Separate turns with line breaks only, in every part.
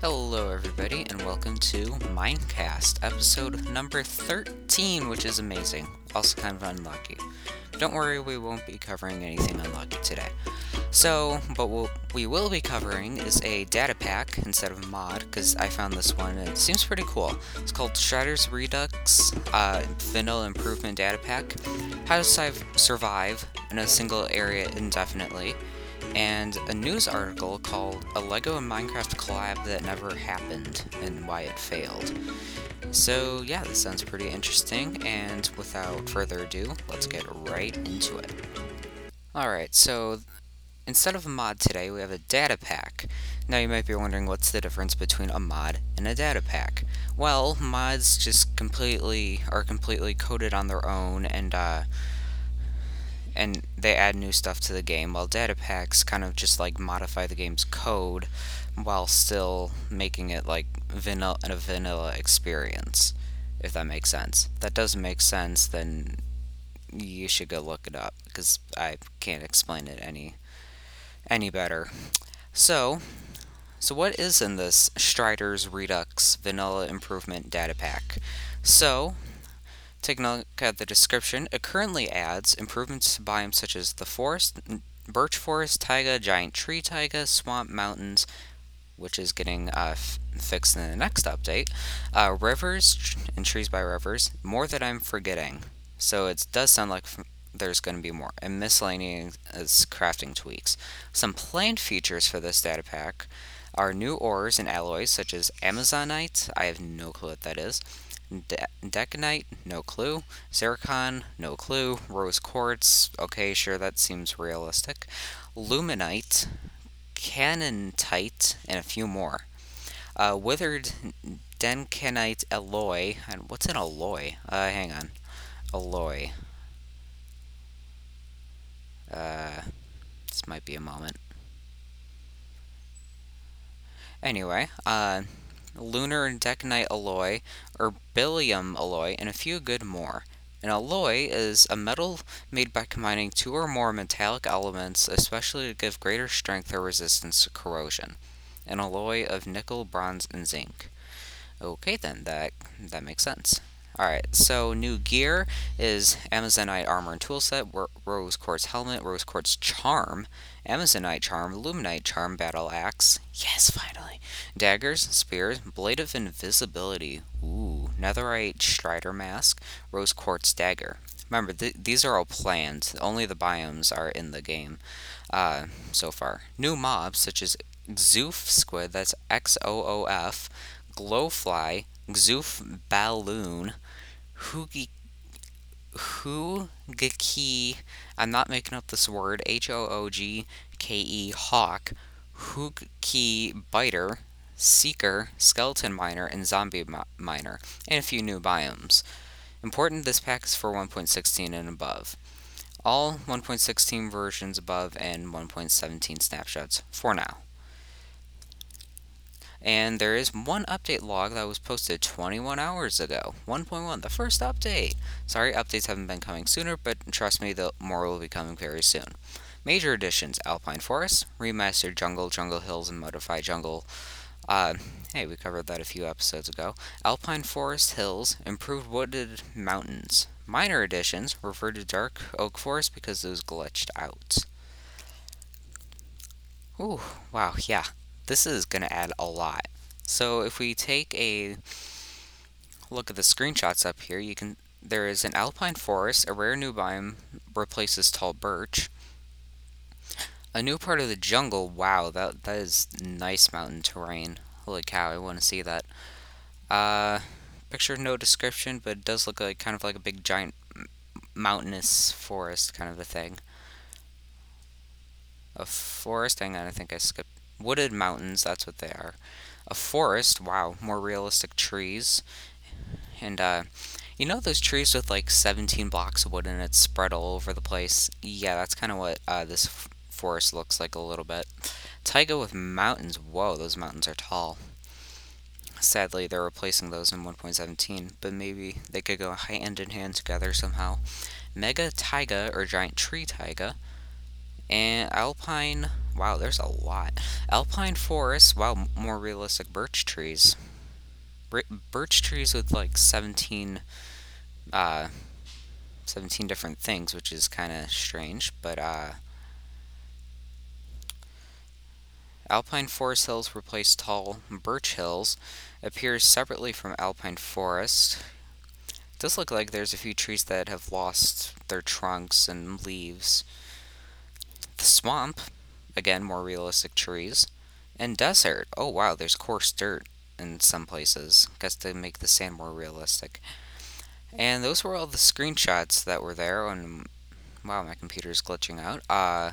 Hello, everybody, and welcome to Minecast, episode number 13, which is amazing. Also, kind of unlucky. Don't worry, we won't be covering anything unlucky today. So, but what we will be covering is a data pack instead of a mod, because I found this one and it seems pretty cool. It's called Strider's Redux uh, Vanilla Improvement Data Pack How to Survive in a Single Area Indefinitely and a news article called A Lego and Minecraft Collab That Never Happened and Why It Failed. So, yeah, this sounds pretty interesting, and without further ado, let's get right into it. Alright, so instead of a mod today, we have a data pack. Now, you might be wondering what's the difference between a mod and a data pack. Well, mods just completely are completely coded on their own and uh, and they add new stuff to the game, while data packs kind of just like modify the game's code while still making it like vanilla a vanilla experience, if that makes sense. If that doesn't make sense, then you should go look it up because I can't explain it any any better. So, so what is in this Strider's Redux Vanilla Improvement Data Pack? So, Taking a look at the description, it currently adds improvements to biomes such as the forest, birch forest, taiga, giant tree taiga, swamp, mountains, which is getting uh, fixed in the next update, uh, rivers and trees by rivers, more that I'm forgetting. So it does sound like there's going to be more, and miscellaneous crafting tweaks. Some planned features for this data pack are new ores and alloys such as Amazonite, I have no clue what that is, De- Decanite, no clue. Zircon, no clue. Rose Quartz, okay, sure, that seems realistic. Luminite, Canonite, and a few more. Uh, withered Denkanite alloy. And what's an alloy? Uh, hang on. Alloy. Uh, this might be a moment. Anyway, uh, lunar decanite alloy, beryllium alloy, and a few good more. An alloy is a metal made by combining two or more metallic elements, especially to give greater strength or resistance to corrosion. An alloy of nickel, bronze, and zinc. Okay, then that that makes sense. Alright, so new gear is Amazonite armor and toolset, rose quartz helmet, rose quartz charm, Amazonite charm, luminite charm, battle axe. Yes, finally. Daggers, spears, blade of invisibility. Ooh, netherite strider mask, rose quartz dagger. Remember, th these are all planned. Only the biomes are in the game uh, so far. New mobs such as Xoof squid, that's X O O F, glowfly, Xoof balloon, Hoogke, I'm not making up this word, H O O G K E Hawk, Hoogke Biter, Seeker, Skeleton Miner, and Zombie Miner, and a few new biomes. Important, this pack is for 1.16 and above. All 1.16 versions above and 1.17 snapshots for now. And there is one update log that was posted 21 hours ago. 1.1, the first update. Sorry, updates haven't been coming sooner, but trust me, the more will be coming very soon. Major additions Alpine Forest, Remastered Jungle, Jungle Hills, and Modified Jungle. Uh, hey, we covered that a few episodes ago. Alpine Forest Hills, Improved Wooded Mountains. Minor additions refer to Dark Oak Forest because those glitched out. Ooh, wow, yeah this is going to add a lot. So if we take a look at the screenshots up here, you can there is an alpine forest, a rare new biome replaces tall birch. A new part of the jungle. Wow, that that is nice mountain terrain. Holy cow, I want to see that. Uh, picture no description, but it does look like kind of like a big giant mountainous forest kind of a thing. A forest. Hang on, I think I skipped Wooded mountains, that's what they are. A forest, wow, more realistic trees. And, uh, you know those trees with like 17 blocks of wood and it's spread all over the place? Yeah, that's kind of what uh, this forest looks like a little bit. Taiga with mountains. Whoa, those mountains are tall. Sadly, they're replacing those in 1.17, but maybe they could go hand in hand together somehow. Mega Taiga, or Giant Tree Taiga, And alpine, wow, there's a lot. Alpine forests, wow, more realistic birch trees. Birch trees with like 17, uh, 17 different things, which is kind of strange, but, uh, Alpine forest hills replace tall birch hills, appears separately from alpine forest. It does look like there's a few trees that have lost their trunks and leaves. Swamp, again, more realistic trees. And desert, oh wow, there's coarse dirt in some places. Guess to make the sand more realistic. And those were all the screenshots that were there. And wow, my computer's glitching out. Uh,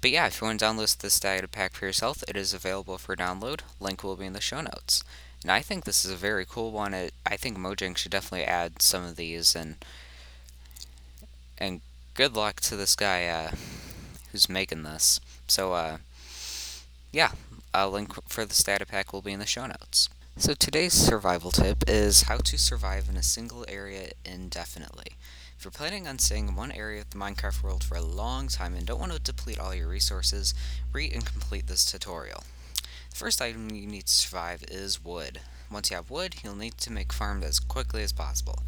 but yeah, if you want to download this data pack for yourself, it is available for download. Link will be in the show notes. And I think this is a very cool one. It, I think Mojang should definitely add some of these and and good luck to this guy uh, who's making this. So uh, yeah, a link for the starter pack will be in the show notes. So today's survival tip is how to survive in a single area indefinitely. If you're planning on staying in one area of the Minecraft world for a long time and don't want to deplete all your resources, read and complete this tutorial. The first item you need to survive is wood. Once you have wood, you'll need to make farms as quickly as possible.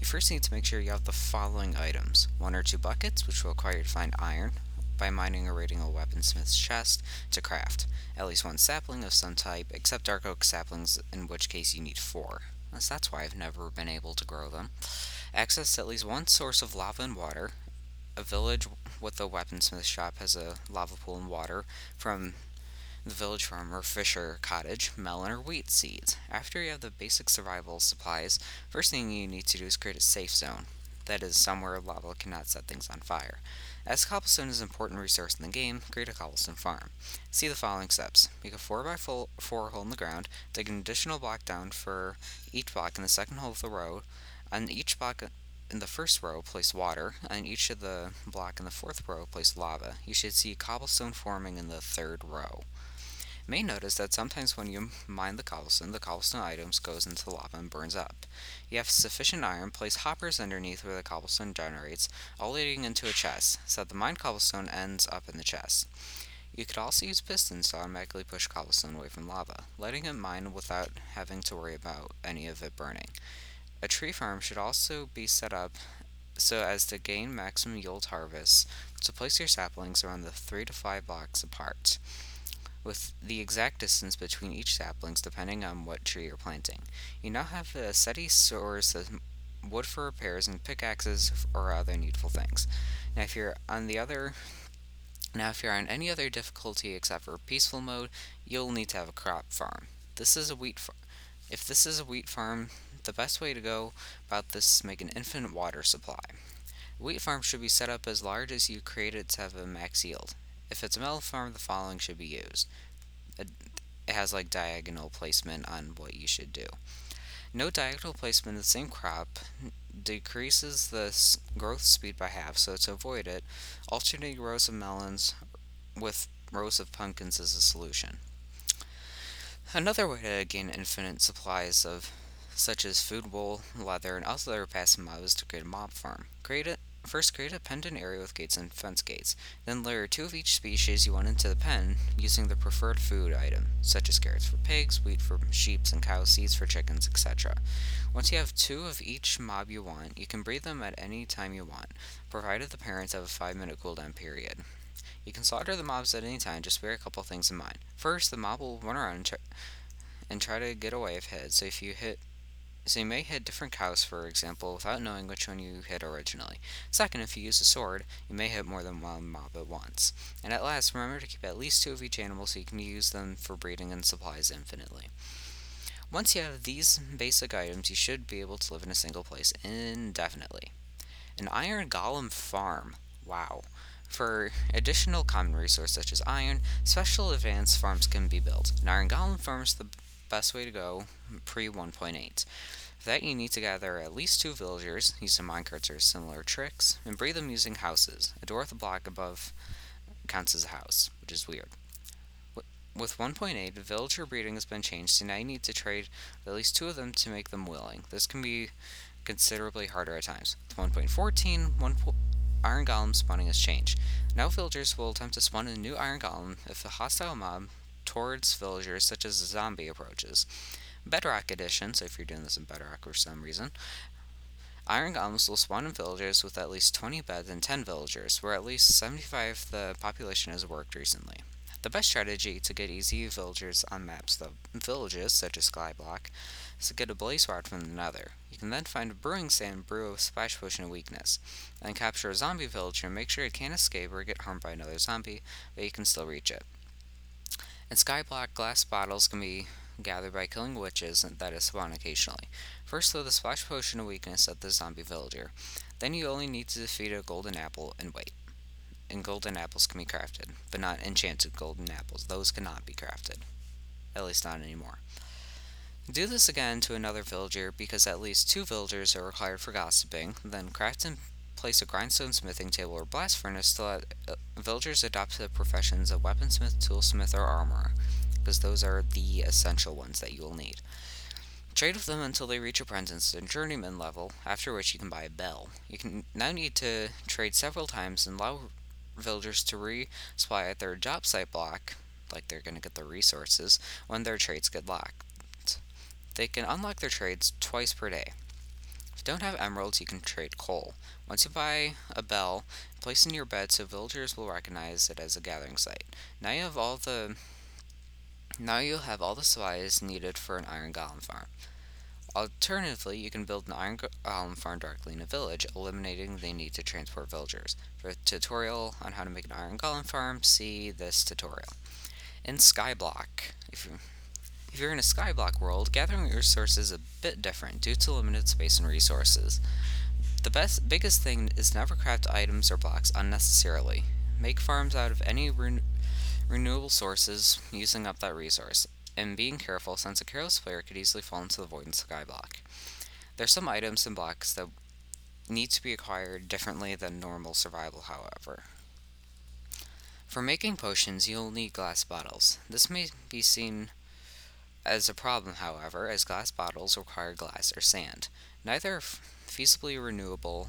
You first need to make sure you have the following items. One or two buckets, which will require you to find iron by mining or raiding a weaponsmith's chest to craft. At least one sapling of some type, except dark oak saplings, in which case you need four. That's why I've never been able to grow them access at least one source of lava and water. A village with a weaponsmith shop has a lava pool and water from the village farm or fisher cottage, melon or wheat seeds. After you have the basic survival supplies, first thing you need to do is create a safe zone. That is somewhere lava cannot set things on fire. As cobblestone is an important resource in the game, create a cobblestone farm. See the following steps. Make a 4x4 hole in the ground, dig an additional block down for each block in the second hole of the row, on each block in the first row, place water. On each of the block in the fourth row, place lava. You should see cobblestone forming in the third row. May notice that sometimes when you mine the cobblestone, the cobblestone items goes into the lava and burns up. You have sufficient iron, place hoppers underneath where the cobblestone generates, all leading into a chest, so that the mined cobblestone ends up in the chest. You could also use pistons to automatically push cobblestone away from lava, letting it mine without having to worry about any of it burning. A tree farm should also be set up so as to gain maximum yield harvest, so place your saplings around the 3 to 5 blocks apart, with the exact distance between each saplings depending on what tree you're planting. You now have a steady source of wood for repairs and pickaxes or other needful things. Now if you're on the other now if you're on any other difficulty except for peaceful mode, you'll need to have a crop farm. This is a wheat farm. If this is a wheat farm, the best way to go about this is make an infinite water supply. Wheat farm should be set up as large as you create it to have a max yield. If it's a melon farm, the following should be used. It has like diagonal placement on what you should do. No diagonal placement of the same crop decreases the growth speed by half, so to avoid it, alternating rows of melons with rows of pumpkins is a solution. Another way to gain infinite supplies of such as food, wool, leather, and other passive mobs to create a mob farm. Create it. First, create a penned area with gates and fence gates. Then layer two of each species you want into the pen using the preferred food item, such as carrots for pigs, wheat for sheep and cows, seeds for chickens, etc. Once you have two of each mob you want, you can breed them at any time you want, provided the parents have a 5 minute cooldown period. You can slaughter the mobs at any time, just bear a couple things in mind. First, the mob will run around and try to get away if hit, so if you hit so you may hit different cows, for example, without knowing which one you hit originally. Second, if you use a sword, you may hit more than one mob at once. And at last, remember to keep at least two of each animal so you can use them for breeding and supplies infinitely. Once you have these basic items, you should be able to live in a single place indefinitely. An iron golem farm. Wow. For additional common resources such as iron, special advanced farms can be built. An iron golem farm is the best way to go pre 1.8. For that, you need to gather at least two villagers, use some minecarts or similar tricks, and breed them using houses. A door with a block above counts as a house, which is weird. With 1.8, villager breeding has been changed, so now you need to trade at least two of them to make them willing. This can be considerably harder at times. With 1.14, one Iron Golem spawning has changed. Now villagers will attempt to spawn a new Iron Golem if a hostile mob towards villagers, such as zombie, approaches. Bedrock Edition, so if you're doing this in Bedrock for some reason, Iron Golems will spawn in villages with at least 20 beds and 10 villagers, where at least 75 of the population has worked recently. The best strategy to get easy villagers on maps of villages, such as Skyblock, is to get a blaze rod from the nether. You can then find a brewing sand brew a splash potion of weakness, and capture a zombie villager and make sure it can't escape or get harmed by another zombie, but you can still reach it. In Skyblock, glass bottles can be gathered by killing witches that spawn occasionally. First, throw the splash potion of weakness at the zombie villager. Then you only need to defeat a golden apple and wait. And golden apples can be crafted, but not enchanted golden apples. Those cannot be crafted. At least not anymore. Do this again to another villager because at least two villagers are required for gossiping. Then craft and place a grindstone smithing table or blast furnace to let uh, villagers adopt the professions of weaponsmith, toolsmith, or armorer because those are the essential ones that you will need. Trade with them until they reach apprentice and journeyman level, after which you can buy a bell. You can now need to trade several times and allow villagers to resupply at their job site block, like they're going to get the resources, when their trades get locked. They can unlock their trades twice per day. If you don't have emeralds, you can trade coal. Once you buy a bell, place in your bed so villagers will recognize it as a gathering site. Now you have all the now you'll have all the supplies needed for an iron golem farm. Alternatively, you can build an iron golem um, farm directly in a village, eliminating the need to transport villagers. For a tutorial on how to make an iron golem farm, see this tutorial. In Skyblock, if you if you're in a Skyblock world, gathering resources is a bit different due to limited space and resources. The best, biggest thing is never craft items or blocks unnecessarily. Make farms out of any renewable sources using up that resource, and being careful since a careless player could easily fall into the void in Skyblock. There are some items and blocks that need to be acquired differently than normal survival, however. For making potions, you'll need glass bottles. This may be seen as a problem, however, as glass bottles require glass or sand. Neither feasibly renewable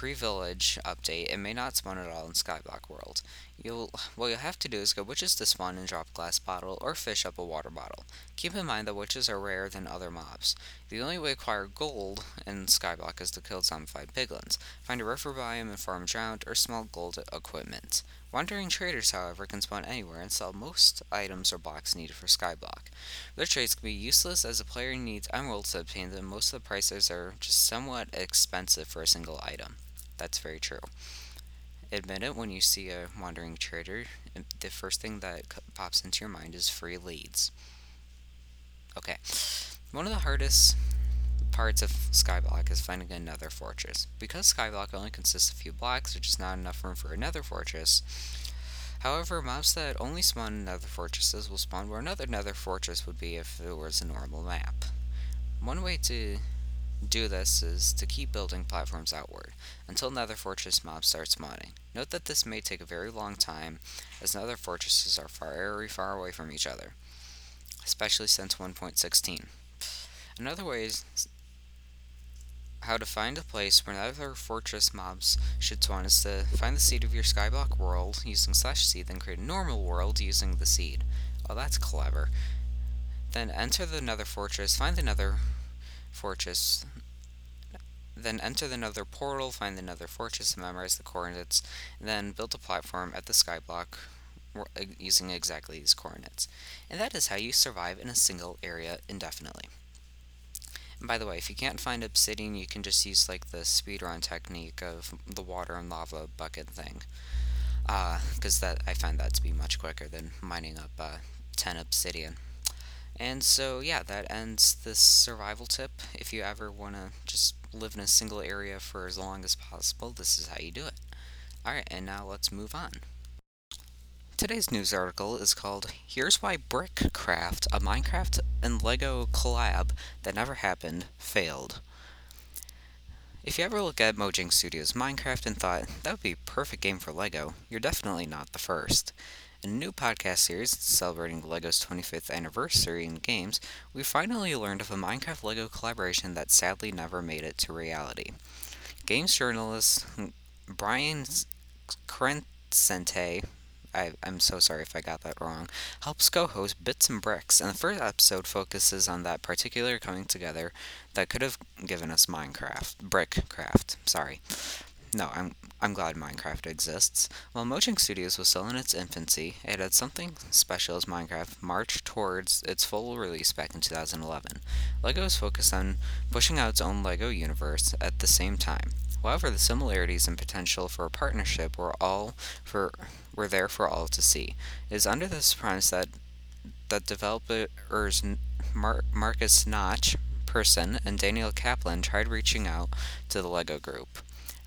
pre-village update, it may not spawn at all in Skyblock World. You'll what you'll have to do is go witches to spawn and drop glass bottle or fish up a water bottle. Keep in mind that witches are rarer than other mobs. The only way to acquire gold in Skyblock is to kill zombified piglins. Find a river biome and farm drowned or small gold equipment. Wandering traders, however, can spawn anywhere and sell most items or blocks needed for Skyblock. Their trades can be useless as the player needs emeralds to obtain them. Most of the prices are just somewhat expensive for a single item. That's very true. Admit it when you see a wandering trader, eh, the first thing that pops into your mind is free leads. Okay, one of the hardest parts of Skyblock is finding another fortress. Because Skyblock only consists of a few blocks, which is not enough room for another fortress. However, mobs that only spawn in nether fortresses will spawn where another nether fortress would be if it was a normal map. One way to do this is to keep building platforms outward, until nether fortress mobs start spawning. Note that this may take a very long time, as nether fortresses are very far away from each other, especially since 1.16. Another way is how to find a place where nether fortress mobs should spawn is to find the seed of your skyblock world using slash seed, then create a normal world using the seed. Oh, that's clever. Then enter the nether fortress, find the nether fortress. Then enter the nether portal, find the nether fortress, memorize the coordinates, then build a platform at the skyblock using exactly these coordinates. And that is how you survive in a single area indefinitely. By the way, if you can't find obsidian, you can just use like the speedrun technique of the water and lava bucket thing. Because uh, that I find that to be much quicker than mining up uh, 10 obsidian. And so, yeah, that ends this survival tip. If you ever want to just live in a single area for as long as possible, this is how you do it. Alright, and now let's move on. Today's news article is called Here's Why Brickcraft, a Minecraft and LEGO collab that never happened, failed. If you ever look at Mojang Studios Minecraft and thought, that would be a perfect game for LEGO, you're definitely not the first. In a new podcast series celebrating LEGO's 25th anniversary in games, we finally learned of a Minecraft LEGO collaboration that sadly never made it to reality. Games journalist Brian Crecente, I, I'm so sorry if I got that wrong, helps co host Bits and Bricks, and the first episode focuses on that particular coming together that could have given us Minecraft. Brickcraft, sorry. No, I'm I'm glad Minecraft exists. While Mojang Studios was still in its infancy, it had something special as Minecraft marched towards its full release back in 2011. LEGO was focused on pushing out its own LEGO universe at the same time. However, the similarities and potential for a partnership were all for were there for all to see. It is under this premise that that developers Mar- Markus Notch, Persson, and Daniel Kaplan tried reaching out to the LEGO Group.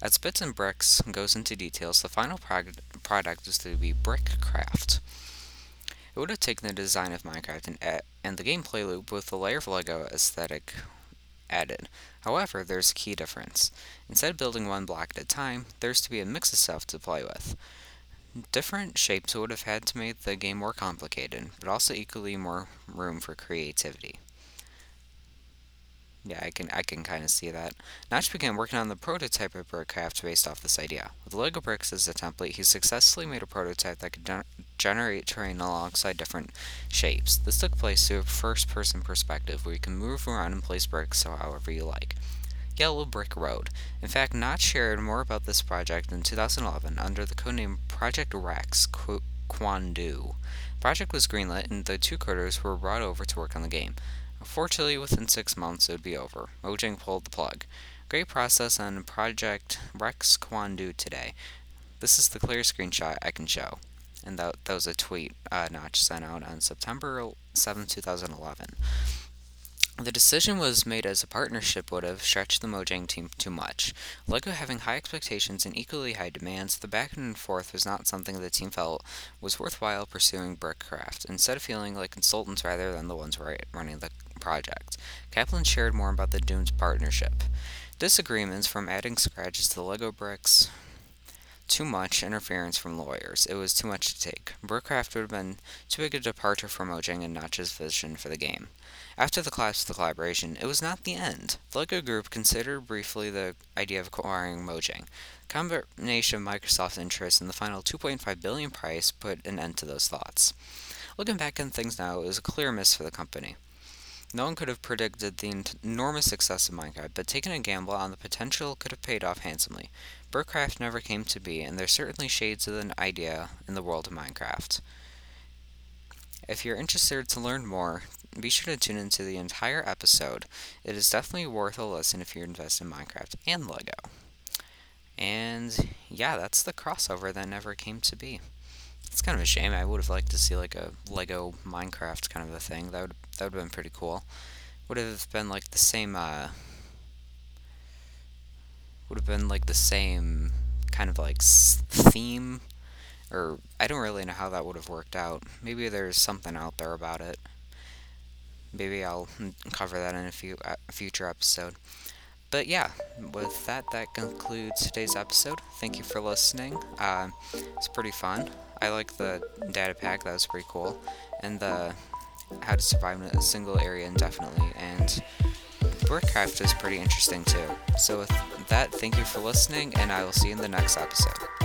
As Bits and Bricks goes into details, the final prog- product is to be Brickcraft. It would have taken the design of Minecraft and, and the gameplay loop with the layer of LEGO aesthetic added. However, there's a key difference. Instead of building one block at a time, there's to be a mix of stuff to play with. Different shapes would have had to make the game more complicated, but also equally more room for creativity. Yeah, I can I can kind of see that. Notch began working on the prototype of Brickcraft based off this idea. With Lego bricks as a template, he successfully made a prototype that could generate terrain alongside different shapes. This took place through a first-person perspective, where you can move around and place bricks however you like. Yellow Brick Road. In fact, Notch shared more about this project in 2011 under the codename Project Rex Kwon Do. Project was greenlit, and the two coders were brought over to work on the game. Fortunately, within six months, it would be over. Mojang pulled the plug. Great process on Project Rex Kwon Do today. This is the clearest screenshot I can show. And that, that was a tweet uh, Notch sent out on September 7, 2011. The decision was made as a partnership would have stretched the Mojang team too much. LEGO having high expectations and equally high demands, the back and forth was not something the team felt was worthwhile pursuing Brickcraft, instead of feeling like consultants rather than the ones running the project. Kaplan shared more about the Dunes partnership. Disagreements from adding scratches to the Lego bricks, too much interference from lawyers. It was too much to take. Brickcraft would have been too big a departure from Mojang and Notch's vision for the game. After the collapse of the collaboration, it was not the end. The LEGO Group considered briefly the idea of acquiring Mojang. Combination of Microsoft's interest and the final 2.5 billion price put an end to those thoughts. Looking back on things now, it was a clear miss for the company. No one could have predicted the enormous success of Minecraft, but taking a gamble on the potential could have paid off handsomely. Brickcraft never came to be, and there's certainly shades of an idea in the world of Minecraft. If you're interested to learn more, be sure to tune into the entire episode. It is definitely worth a listen if you're invested in Minecraft and Lego. And yeah, that's the crossover that never came to be. It's kind of a shame. I would have liked to see like a Lego Minecraft kind of a thing. That would that would have been pretty cool. Would have been like the same. Uh, would have been like the same kind of like theme, or I don't really know how that would have worked out. Maybe there's something out there about it. Maybe I'll cover that in a few a future episode. But yeah, with that, that concludes today's episode. Thank you for listening. Uh, it's pretty fun. I like the data pack, that was pretty cool. And the how to survive in a single area indefinitely. And Brickcraft is pretty interesting too. So, with that, thank you for listening, and I will see you in the next episode.